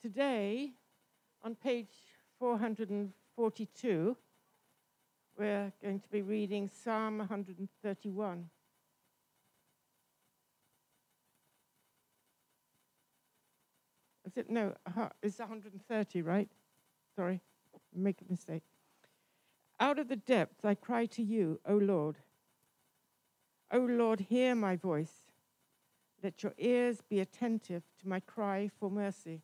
today, on page 442, we're going to be reading Psalm 131. Is it? No, uh, it's 130, right? Sorry, make a mistake. Out of the depths I cry to you, O Lord. O Lord, hear my voice. Let your ears be attentive to my cry for mercy.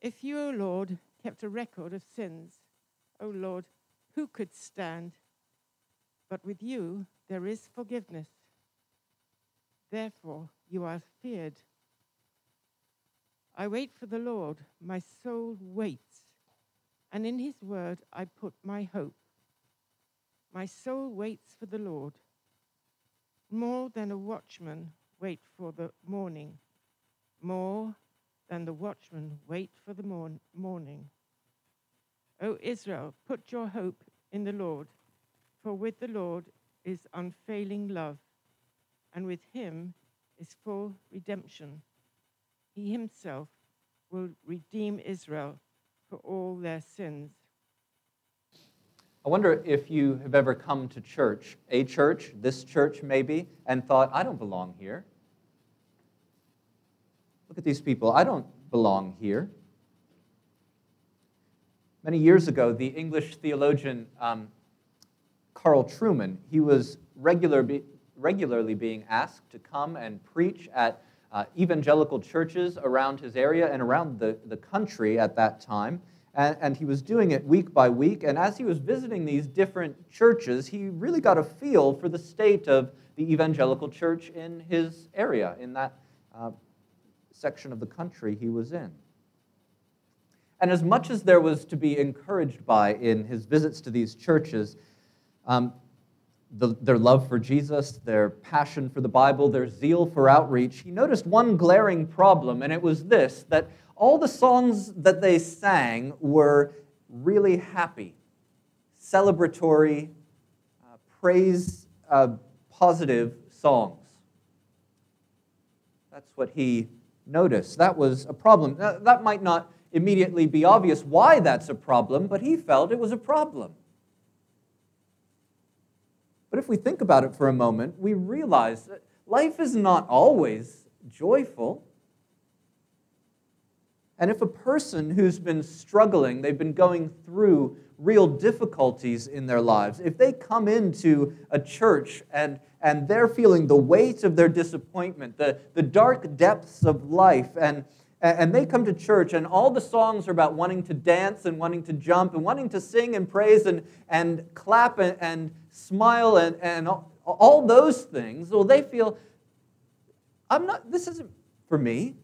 If you, O Lord, kept a record of sins, O Lord, who could stand? But with you there is forgiveness. Therefore you are feared. I wait for the Lord, my soul waits, and in his word I put my hope. My soul waits for the Lord, more than a watchman wait for the morning, more than the watchman wait for the morn- morning. O Israel, put your hope in the Lord, for with the Lord is unfailing love, and with him is full redemption. He himself will redeem Israel for all their sins. I wonder if you have ever come to church, a church, this church maybe, and thought, I don't belong here. At these people. I don't belong here. Many years ago, the English theologian um, Carl Trueman, he was regular be, regularly being asked to come and preach at uh, evangelical churches around his area and around the, the country at that time and, and he was doing it week by week. And as he was visiting these different churches, he really got a feel for the state of the evangelical church in his area, in that uh, section of the country he was in. And as much as there was to be encouraged by in his visits to these churches, um, the, their love for Jesus, their passion for the Bible, their zeal for outreach, he noticed one glaring problem, and it was this that all the songs that they sang were really happy, celebratory, uh, praise uh, positive songs. That's what he noticed. That was a problem. That might not immediately be obvious why that's a problem, but he felt it was a problem. But if we think about it for a moment, we realize that life is not always joyful. And if a person who's been struggling, they've been going through real difficulties in their lives, if they come into a church and, and they're feeling the weight of their disappointment, the, the dark depths of life, and, and they come to church and all the songs are about wanting to dance and wanting to jump and wanting to sing and praise and, and clap and, and smile and, and all, those things, well, they feel, I'm not, this isn't for me.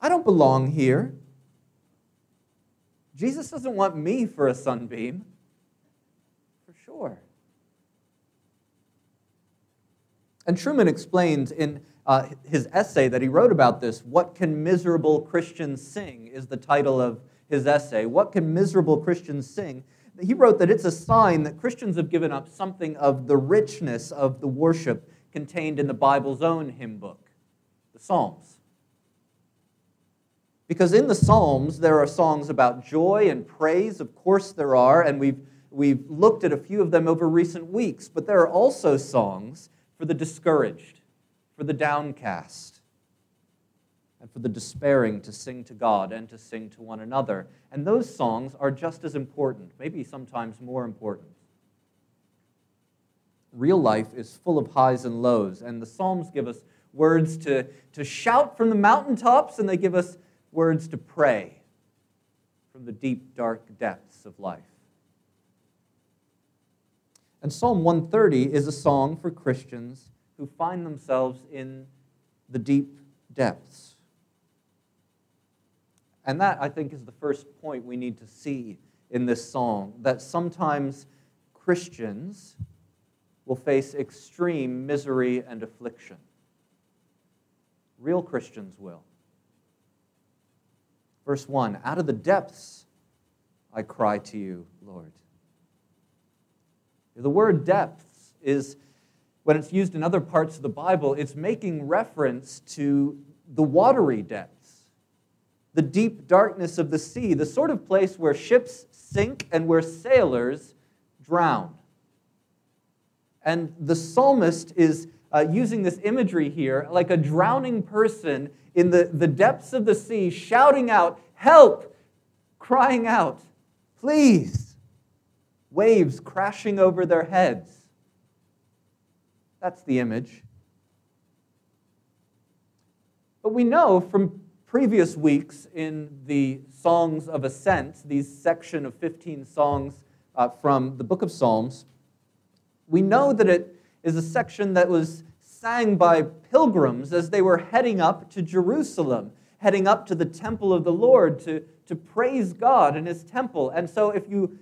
I don't belong here. Jesus doesn't want me for a sunbeam, for sure. And Trueman explains in uh, his essay that he wrote about this, What Can Miserable Christians Sing? is the title of his essay. What Can Miserable Christians Sing? He wrote that it's a sign that Christians have given up something of the richness of the worship contained in the Bible's own hymn book, the Psalms. Because in the Psalms, there are songs about joy and praise, of course there are, and we've, we've looked at a few of them over recent weeks, but there are also songs for the discouraged, for the downcast, and for the despairing to sing to God and to sing to one another. And those songs are just as important, maybe sometimes more important. Real life is full of highs and lows, and the Psalms give us words to, to shout from the mountaintops, and they give us words to pray from the deep, dark depths of life. And Psalm 130 is a song for Christians who find themselves in the deep depths. And that, I think, is the first point we need to see in this song that sometimes Christians will face extreme misery and affliction. Real Christians will. Verse 1 Out of the depths I cry to you, Lord. The word depths is, when it's used in other parts of the Bible, it's making reference to the watery depths, the deep darkness of the sea, the sort of place where ships sink and where sailors drown. And the psalmist is uh, using this imagery here like a drowning person in the, the depths of the sea, shouting out, Help! crying out, Please! Waves crashing over their heads. That's the image. But we know from previous weeks in the Songs of Ascent, these section of 15 songs uh, from the book of Psalms, we know that it is a section that was sang by pilgrims as they were heading up to Jerusalem, heading up to the temple of the Lord to, to praise God in his temple. And so if you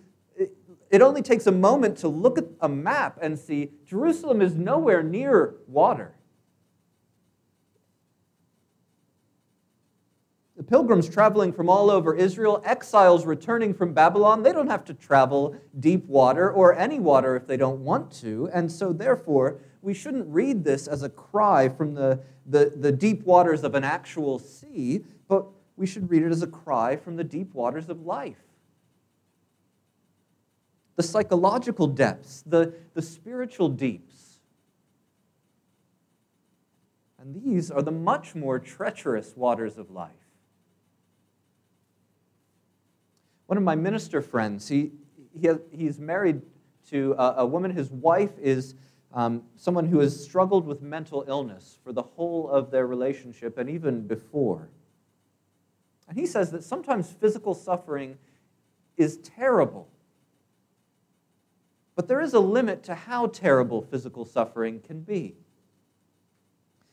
it only takes a moment to look at a map and see Jerusalem is nowhere near water. Pilgrims traveling from all over Israel, exiles returning from Babylon, they don't have to travel deep water or any water if they don't want to. And so, therefore, we shouldn't read this as a cry from the, the, the deep waters of an actual sea, but we should read it as a cry from the deep waters of life the psychological depths, the, the spiritual deeps. And these are the much more treacherous waters of life. One of my minister friends, he, he he's married to a, a, woman, his wife is um, someone who has struggled with mental illness for the whole of their relationship and even before. And he says that sometimes physical suffering is terrible but there is a limit to how terrible physical suffering can be.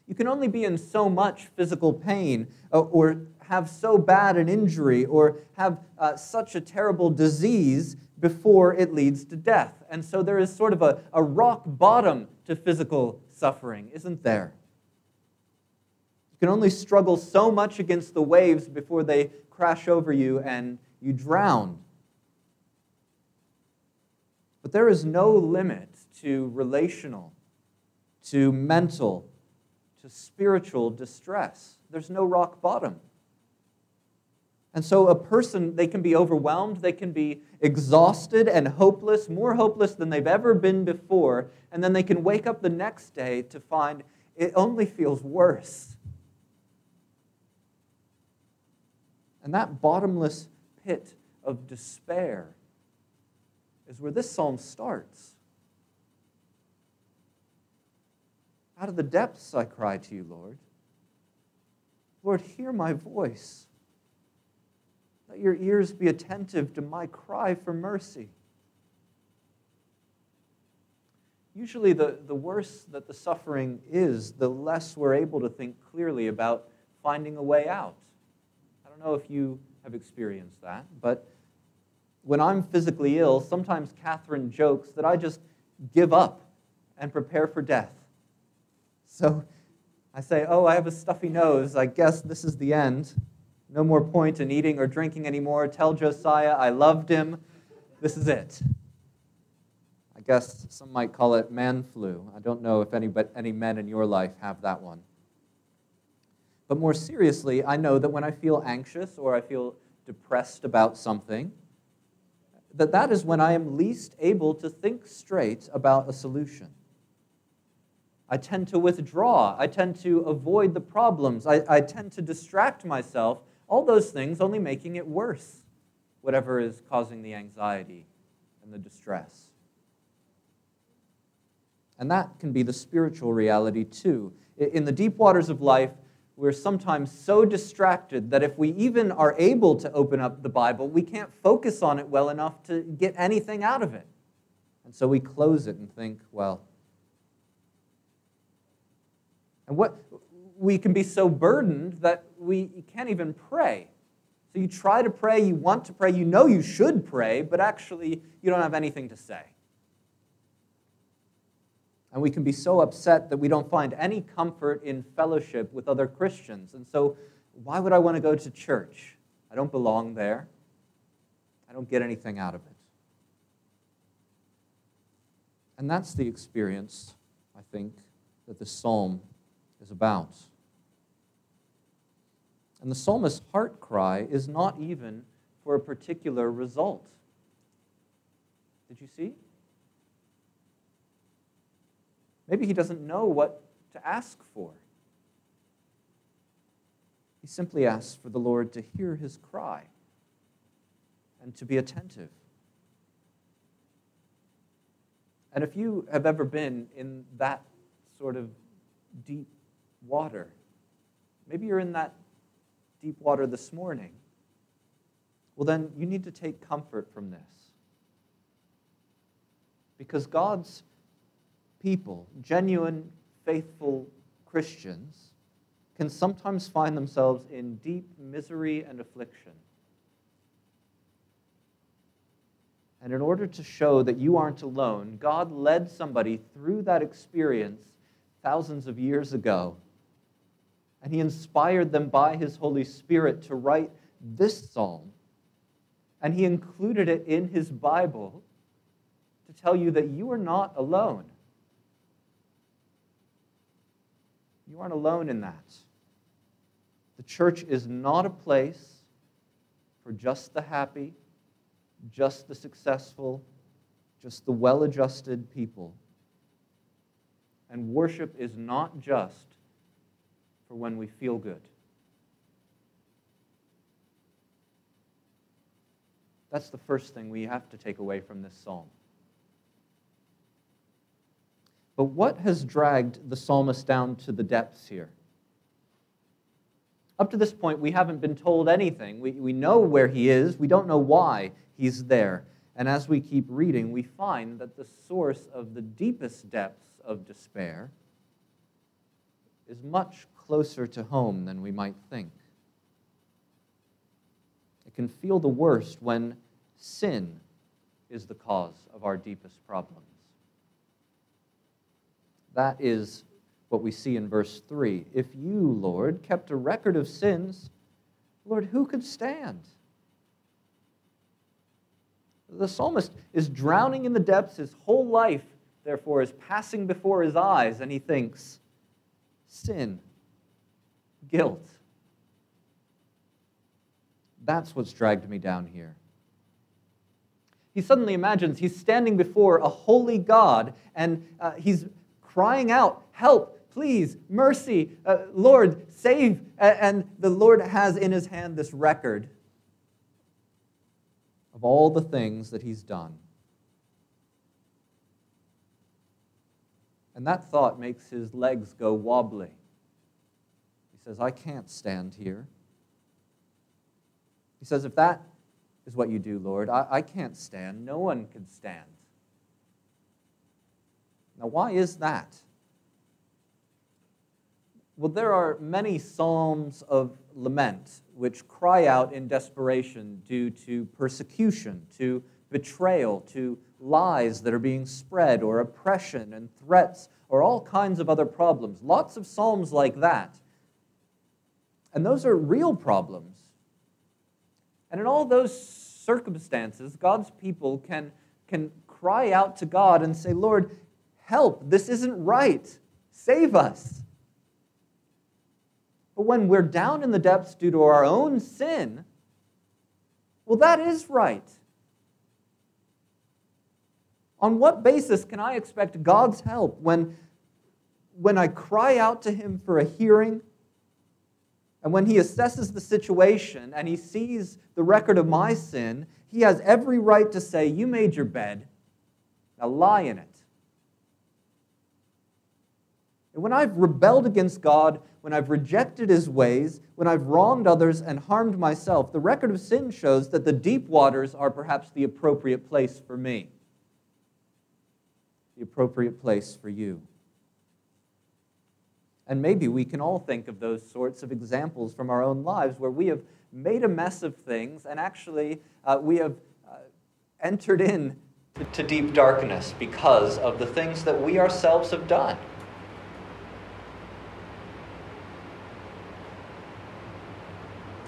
You can only be in so much physical pain uh, or have so bad an injury or have uh, such a terrible disease before it leads to death. And so there is sort of a, a rock bottom to physical suffering, isn't there? You can only struggle so much against the waves before they crash over you and you drown. But there is no limit to relational, to mental, to spiritual distress. There's no rock bottom. And so a person, they can be overwhelmed, they can be exhausted and hopeless, more hopeless than they've ever been before, and then they can wake up the next day to find it only feels worse. And that bottomless pit of despair is where this psalm starts. Out of the depths I cry to you, Lord. Lord, hear my voice. Let your ears be attentive to my cry for mercy. Usually, the, the worse that the suffering is, the less we're able to think clearly about finding a way out. I don't know if you have experienced that, but when I'm physically ill, sometimes Catherine jokes that I just give up and prepare for death. So I say, Oh, I have a stuffy nose. I guess this is the end. No more point in eating or drinking anymore. Tell Josiah I loved him. This is it. I guess some might call it man flu. I don't know if any, but any men in your life have that one. But more seriously, I know that when I feel anxious or I feel depressed about something, that that is when I am least able to think straight about a solution. I tend to withdraw. I tend to avoid the problems. I, I tend to distract myself. All those things only making it worse, whatever is causing the anxiety and the distress. And that can be the spiritual reality too. In the deep waters of life, we're sometimes so distracted that if we even are able to open up the Bible, we can't focus on it well enough to get anything out of it. And so we close it and think, well, and what we can be so burdened that we can't even pray. So you try to pray, you want to pray, you know you should pray, but actually you don't have anything to say. And we can be so upset that we don't find any comfort in fellowship with other Christians. And so, why would I want to go to church? I don't belong there. I don't get anything out of it. And that's the experience I think, that the psalm is about. And the psalmist's heart cry is not even for a particular result. Did you see? Maybe he doesn't know what to ask for. He simply asks for the Lord to hear his cry and to be attentive. And if you have ever been in that sort of deep water, maybe you're in that deep water this morning, well, then you need to take comfort from this. Because God's people, genuine, faithful Christians, can sometimes find themselves in deep misery and affliction. And in order to show that you aren't alone, God led somebody through that experience thousands of years ago. And He inspired them by His Holy Spirit to write this psalm. And He included it in His Bible to tell you that you are not alone. You aren't alone in that. The church is not a place for just the happy, just the successful, just the well adjusted people. And worship is not just for when we feel good. That's the first thing we have to take away from this psalm. But what has dragged the psalmist down to the depths here? Up to this point, we haven't been told anything. We, we know where he is, we don't know why he's there. And as we keep reading, we find that the source of the deepest depths of despair is much closer to home than we might think. It can feel the worst when sin is the cause of our deepest problems. That is what we see in verse 3. If you, Lord, kept a record of sins, Lord, who could stand? The psalmist is drowning in the depths. His whole life, therefore, is passing before his eyes, and he thinks, sin, guilt. That's what's dragged me down here. He suddenly imagines he's standing before a holy God, and uh, he's crying out, Help, please, mercy, uh, Lord, save. And the Lord has in his hand this record of all the things that he's done. And that thought makes his legs go wobbly. Says, I can't stand here. He says, If that is what you do, Lord, I, I can't stand. No one can stand. Now, why is that? Well, there are many psalms of lament which cry out in desperation due to persecution, to betrayal, to lies that are being spread, or oppression and threats, or all kinds of other problems. Lots of psalms like that. And those are real problems. And in all those circumstances, God's people can, can cry out to God and say, Lord, help, this isn't right. Save us. But when we're down in the depths due to our own sin, well, that is right. On what basis can I expect God's help when, when I cry out to Him for a hearing? And when He assesses the situation and He sees the record of my sin, He has every right to say, You made your bed, now lie in it. And when I've rebelled against God, when I've rejected his ways, when I've wronged others and harmed myself, the record of sin shows that the deep waters are perhaps the appropriate place for me, the appropriate place for you. And maybe we can all think of those sorts of examples from our own lives where we have made a mess of things and actually uh, we have uh, entered in to deep darkness because of the things that we ourselves have done.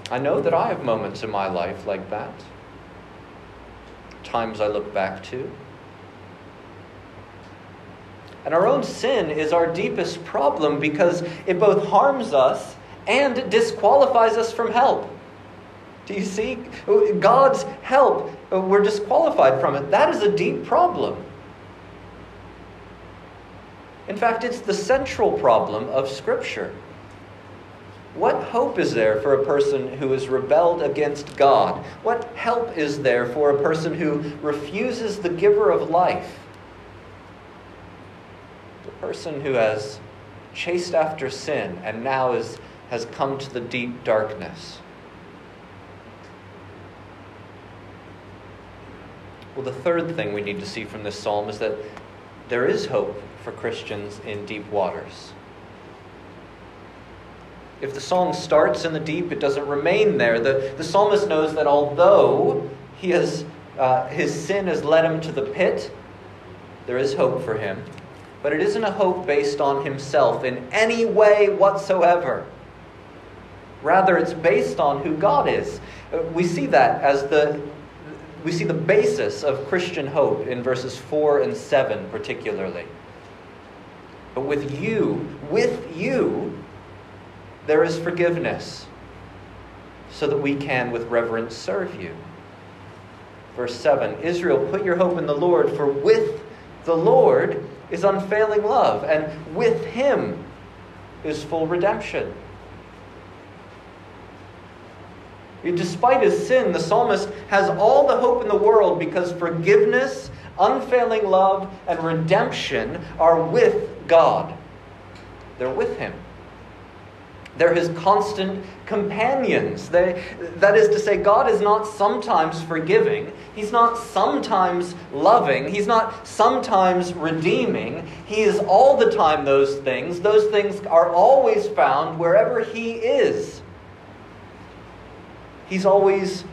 I know that I have moments in my life like that, times I look back to. And our own sin is our deepest problem because it both harms us and disqualifies us from help. Do you see? God's help, we're disqualified from it. That is a deep problem. In fact, it's the central problem of Scripture. What hope is there for a person who has rebelled against God? What help is there for a person who refuses the giver of life? Person who has chased after sin and now is, has come to the deep darkness. Well, the third thing we need to see from this psalm is that there is hope for Christians in deep waters. If the song starts in the deep, it doesn't remain there. The, the psalmist knows that although he has, uh, his sin has led him to the pit, there is hope for him. But it isn't a hope based on himself in any way whatsoever. Rather, it's based on who God is. Uh, we see that as the we see the basis of Christian hope in verses 4 and 7 particularly. But with you, with you, there is forgiveness, so that we can with reverence serve you. Verse 7 Israel, put your hope in the Lord, for with the Lord is unfailing love, and with him is full redemption. Despite his sin, the psalmist has all the hope in the world because forgiveness, unfailing love, and redemption are with God. They're with him. They're his constant companions. They, that is to say, God is not sometimes forgiving. He's not sometimes loving. He's not sometimes redeeming. He is all the time those things. Those things are always found wherever he is. He's always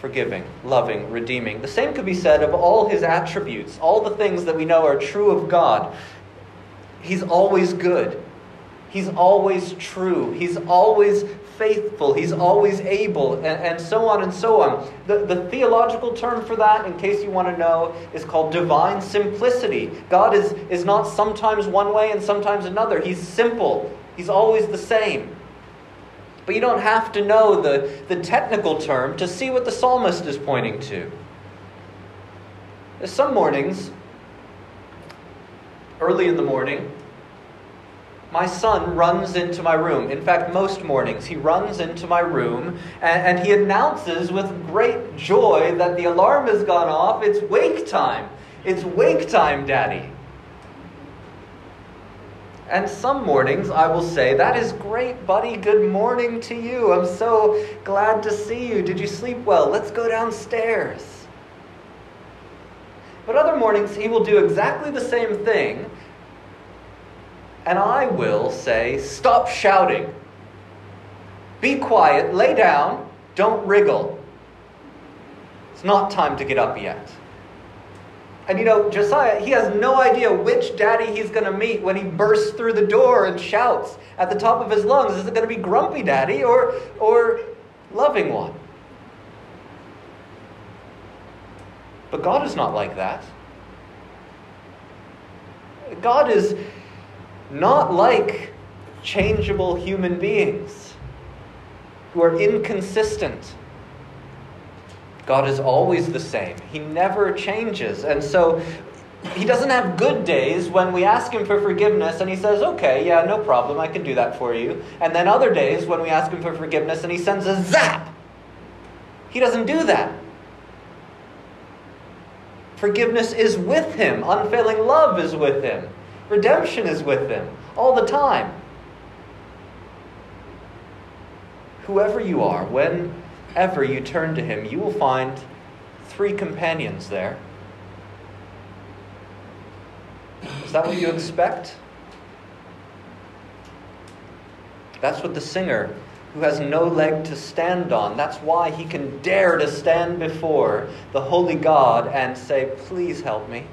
forgiving, loving, redeeming. The same could be said of all his attributes, all the things that we know are true of God. He's always good. He's always true. He's always faithful. He's always able, and, and so on and so on. The, the theological term for that, in case you want to know, is called divine simplicity. God is, is not sometimes one way and sometimes another. He's simple, He's always the same. But you don't have to know the, the technical term to see what the psalmist is pointing to. Some mornings, early in the morning, my son runs into my room. In fact, most mornings, he runs into my room and, and, he announces with great joy that the alarm has gone off. It's wake time. It's wake time, Daddy. And some mornings I will say, That is great, buddy. Good morning to you. I'm so glad to see you. Did you sleep well? Let's go downstairs. But other mornings he will do exactly the same thing, and I will say, Stop shouting. Be quiet, lay down, don't wriggle. It's not time to get up yet. And you know, Josiah, he has no idea which daddy he's going to meet when he bursts through the door and shouts at the top of his lungs. Is it going to be grumpy daddy or, or loving one? But God is not like that. God is not like changeable human beings who are inconsistent God is always the same. He never changes. And so he doesn't have good days when we ask him for forgiveness and he says, okay, yeah, no problem, I can do that for you. And then other days when we ask him for forgiveness and he sends a zap. He doesn't do that. Forgiveness is with him, unfailing love is with him, redemption is with them all the time. Whoever you are, whenever you turn to him, you will find three companions there. Is that what you expect? That's what the singer who has no leg to stand on, that's why he can dare to stand before the holy God and say, Please help me.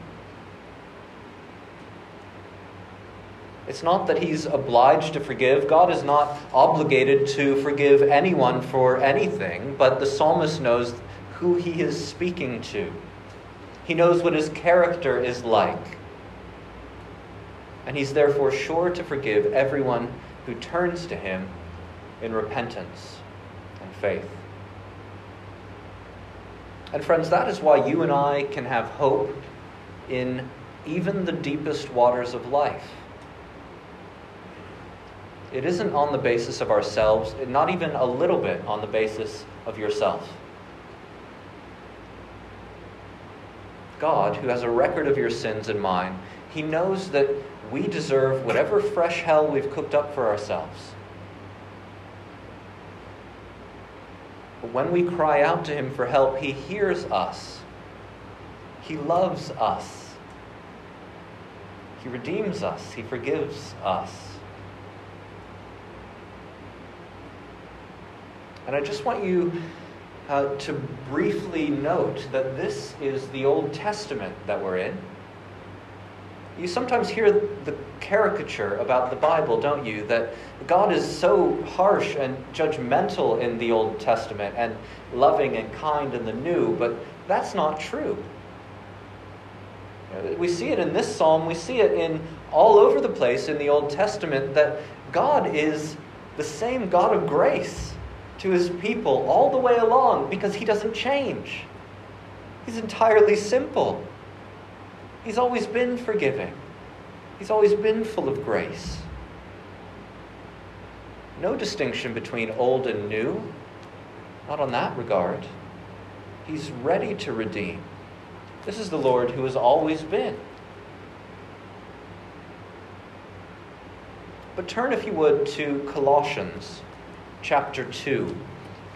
It's not that he's obliged to forgive. God is not obligated to forgive anyone for anything, but the psalmist knows who he is speaking to. He knows what his character is like. And he's therefore sure to forgive everyone who turns to him in repentance and faith. And, friends, that is why you and I can have hope in even the deepest waters of life. It isn't on the basis of ourselves, not even a little bit on the basis of yourself. God, who has a record of your sins and mine, He knows that we deserve whatever fresh hell we've cooked up for ourselves. But when we cry out to Him for help, He hears us. He loves us. He redeems us. He forgives us. And I just want you uh, to briefly note that this is the Old Testament that we're in. You sometimes hear the caricature about the Bible, don't you? That God is so harsh and judgmental in the Old Testament and loving and kind in the New, but that's not true. We see it in this psalm, we see it in all over the place in the Old Testament that God is the same God of grace to his people all the way along because he doesn't change. He's entirely simple. He's always been forgiving, He's always been full of grace. No distinction between old and new, not on that regard. He's ready to redeem. This is the Lord who has always been. But turn, if you would, to Colossians chapter 2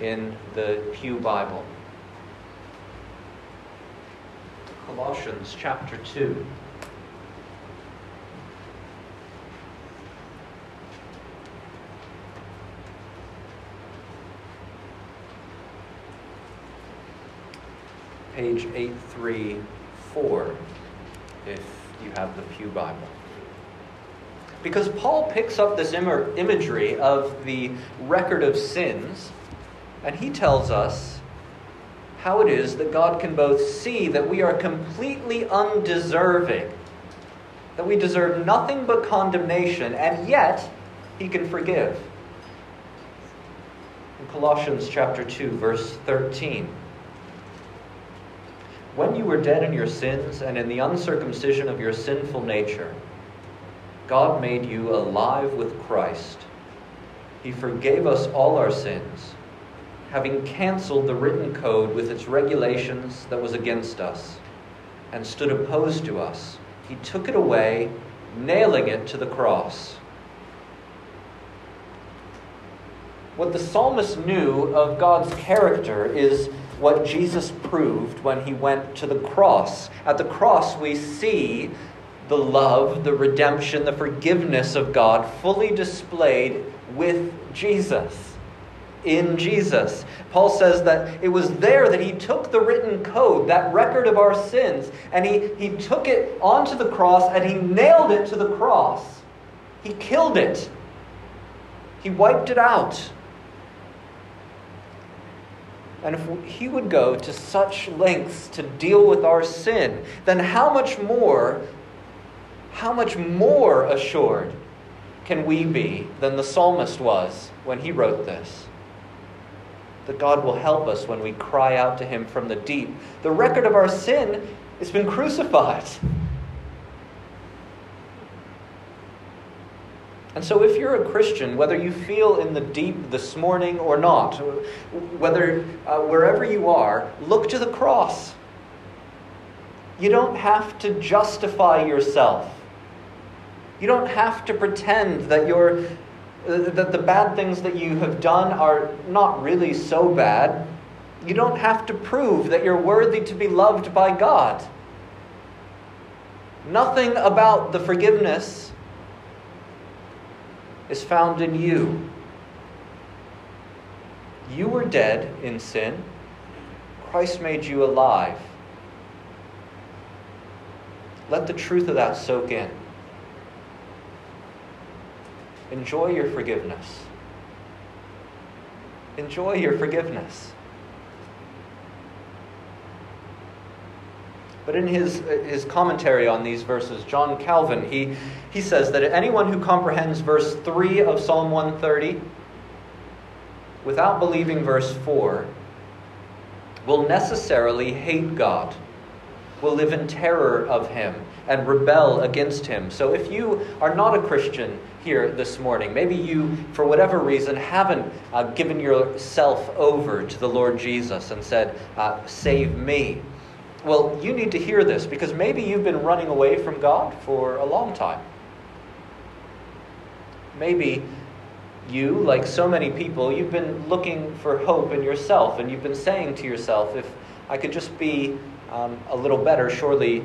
in the Pew Bible. Colossians chapter 2. Page 834, if you have the Pew Bible. Because Paul picks up this Im- imagery of the record of sins, and he tells us how it is that God can both see that we are completely undeserving, that we deserve nothing but condemnation, and yet he can forgive. In Colossians chapter 2, verse 13. When you were dead in your sins and in the uncircumcision of your sinful nature, God made you alive with Christ. He forgave us all our sins, having canceled the written code with its regulations that was against us and stood opposed to us. He took it away, nailing it to the cross. What the psalmist knew of God's character is what Jesus proved when he went to the cross. At the cross, we see the love, the redemption, the forgiveness of God fully displayed with Jesus. In Jesus. Paul says that it was there that he took the written code, that record of our sins, and he, he took it onto the cross and he nailed it to the cross. He killed it, he wiped it out. And if he would go to such lengths to deal with our sin, then how much more how much more assured can we be than the psalmist was when he wrote this? That God will help us when we cry out to him from the deep. The record of our sin has been crucified. And so, if you're a Christian, whether you feel in the deep this morning or not, whether uh, wherever you are, look to the cross. You don't have to justify yourself. You don't have to pretend that you're uh, that the bad things that you have done are not really so bad. You don't have to prove that you're worthy to be loved by God. Nothing about the forgiveness is found in you. You were dead in sin. Christ made you alive. Let the truth of that soak in. Enjoy your forgiveness. Enjoy your forgiveness. But in his, uh, his commentary on these verses, John Calvin, he, he says that anyone who comprehends verse 3 of Psalm 130 without believing verse 4 will necessarily hate God, will live in terror of Him, and rebel against Him. So if you are not a Christian here this morning, maybe you, for whatever reason, haven't uh, given yourself over to the Lord Jesus and said, uh, Save me. Well, you need to hear this because maybe you've been running away from God for a long time. Maybe you, like so many people, you've been looking for hope in yourself, and you've been saying to yourself, if I could just be um, a little better, surely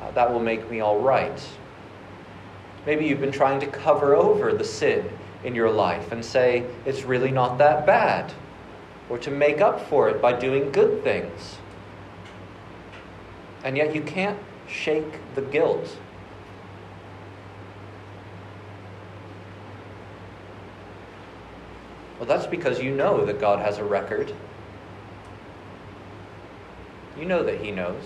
uh, that will make me all right. Maybe you've been trying to cover over the sin in your life and say, it's really not that bad, or to make up for it by doing good things. And yet you can't shake the guilt. Well, that's because you know that God has a record. You know that He knows.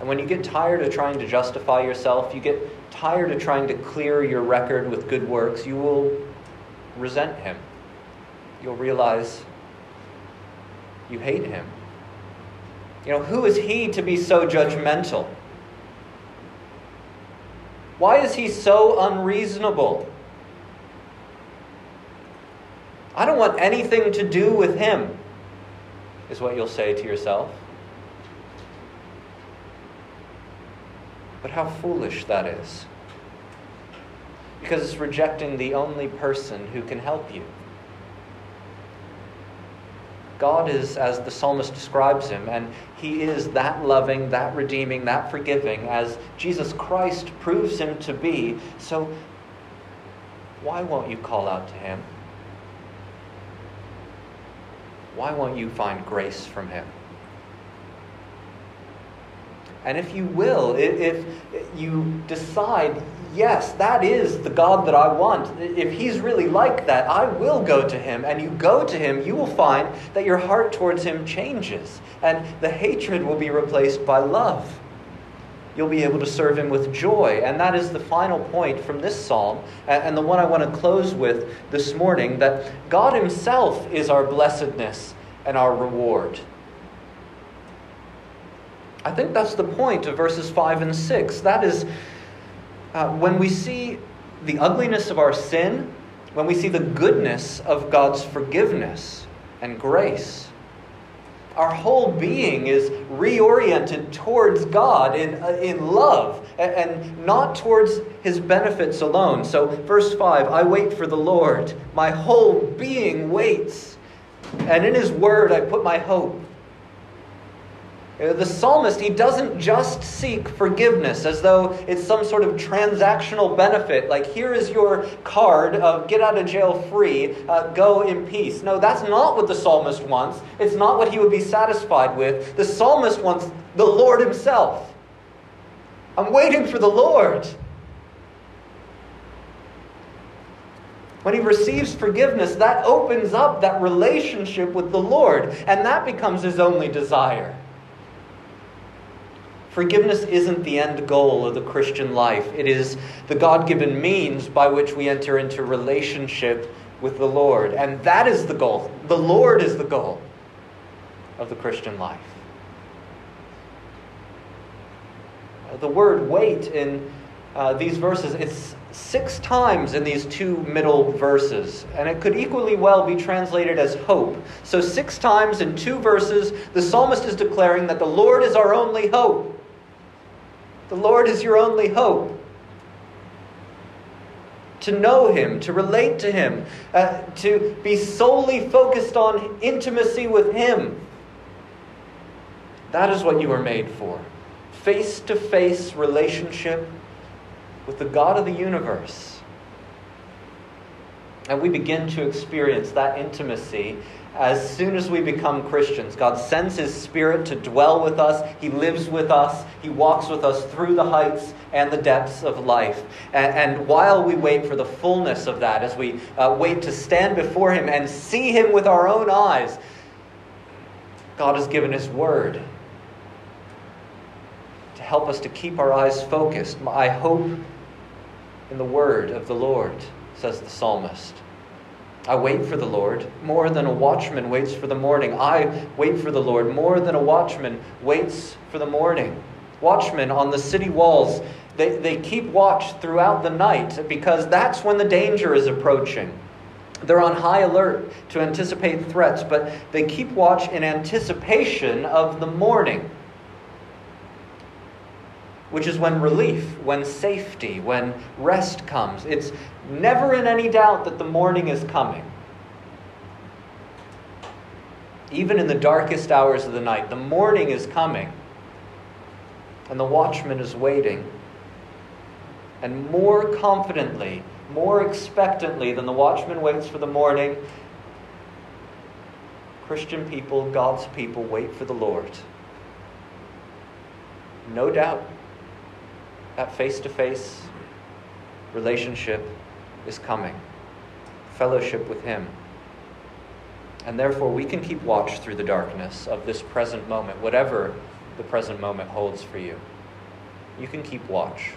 And when you get tired of trying to justify yourself, you get tired of trying to clear your record with good works, you will resent Him. You'll realize you hate him. You know, who is he to be so judgmental? Why is he so unreasonable? I don't want anything to do with him, is what you'll say to yourself. But how foolish that is. Because it's rejecting the only person who can help you. God is as the psalmist describes him, and he is that loving, that redeeming, that forgiving as Jesus Christ proves him to be. So, why won't you call out to him? Why won't you find grace from him? And if you will, if you decide, yes, that is the God that I want, if He's really like that, I will go to Him. And you go to Him, you will find that your heart towards Him changes. And the hatred will be replaced by love. You'll be able to serve Him with joy. And that is the final point from this psalm, and the one I want to close with this morning that God Himself is our blessedness and our reward. I think that's the point of verses 5 and 6. That is, uh, when we see the ugliness of our sin, when we see the goodness of God's forgiveness and grace, our whole being is reoriented towards God in, uh, in love and, not towards his benefits alone. So, verse 5 I wait for the Lord. My whole being waits. And in his word I put my hope. Uh, the psalmist, he doesn't just seek forgiveness as though it's some sort of transactional benefit, like here is your card of get out of jail free, uh, go in peace. No, that's not what the psalmist wants. It's not what he would be satisfied with. The psalmist wants the Lord himself. I'm waiting for the Lord. When he receives forgiveness, that opens up that relationship with the Lord, and that becomes his only desire. Forgiveness isn't the end goal of the Christian life. It is the God given means by which we enter into relationship with the Lord. And that is the goal. The Lord is the goal of the Christian life. The word wait in uh, these verses, it's six times in these two middle verses, and it could equally well be translated as hope. So, six times in two verses, the psalmist is declaring that the Lord is our only hope. The Lord is your only hope. To know Him, to relate to Him, uh, to be solely focused on intimacy with Him. That is what you are made for. Face to face relationship with the God of the universe. And we begin to experience that intimacy as soon as we become Christians. God sends His Spirit to dwell with us. He lives with us. He walks with us through the heights and the depths of life. And, and while we wait for the fullness of that, as we uh, wait to stand before Him and see Him with our own eyes, God has given His Word to help us to keep our eyes focused. I hope in the Word of the Lord, says the psalmist. I wait for the Lord more than a watchman waits for the morning. I wait for the Lord more than a watchman waits for the morning. Watchmen on the city walls, they, they keep watch throughout the night because that's when the danger is approaching. They're on high alert to anticipate threats, but they keep watch in anticipation of the morning, which is when relief, when safety, when rest comes. It's never in any doubt that the morning is coming. Even in the darkest hours of the night, the morning is coming, and the watchman is waiting. And more confidently, more expectantly than the watchman waits for the morning, Christian people, God's people, wait for the Lord. No doubt that face to face relationship is coming, fellowship with Him. And therefore, we can keep watch through the darkness of this present moment, whatever the present moment holds for you. You can keep watch.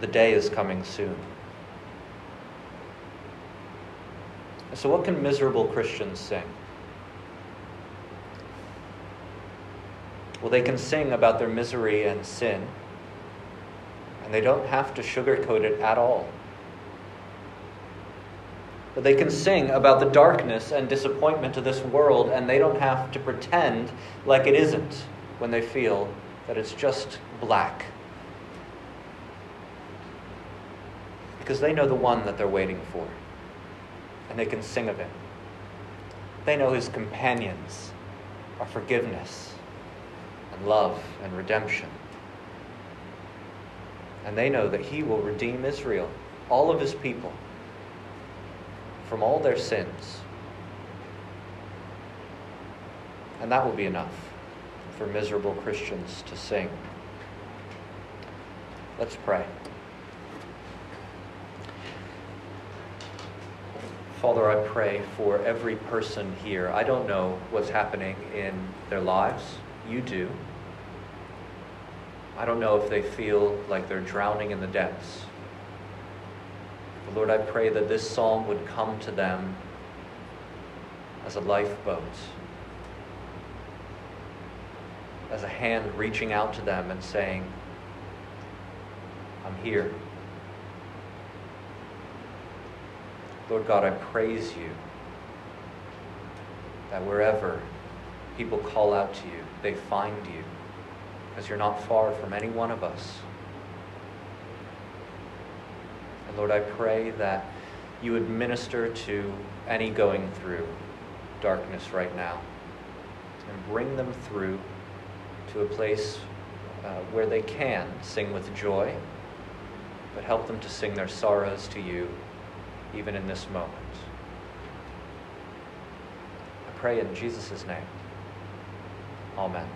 The day is coming soon. So, what can miserable Christians sing? Well, they can sing about their misery and sin, and they don't have to sugarcoat it at all. But they can sing about the darkness and disappointment of this world, and they don't have to pretend like it isn't when they feel that it's just black. Because they know the one that they're waiting for, and they can sing of him. They know his companions are forgiveness and love and redemption. And they know that he will redeem Israel, all of his people from all their sins. And that will be enough for miserable Christians to sing. Let's pray. Father, I pray for every person here. I don't know what's happening in their lives. You do. I don't know if they feel like they're drowning in the depths. But Lord, I pray that this psalm would come to them as a lifeboat, as a hand reaching out to them and saying, I'm here. Lord God, I praise you that wherever people call out to you, they find you, because you're not far from any one of us. And Lord, I pray that you would minister to any going through darkness right now and bring them through to a place uh, where they can sing with joy, but help them to sing their sorrows to you even in this moment. I pray in Jesus' name. Amen.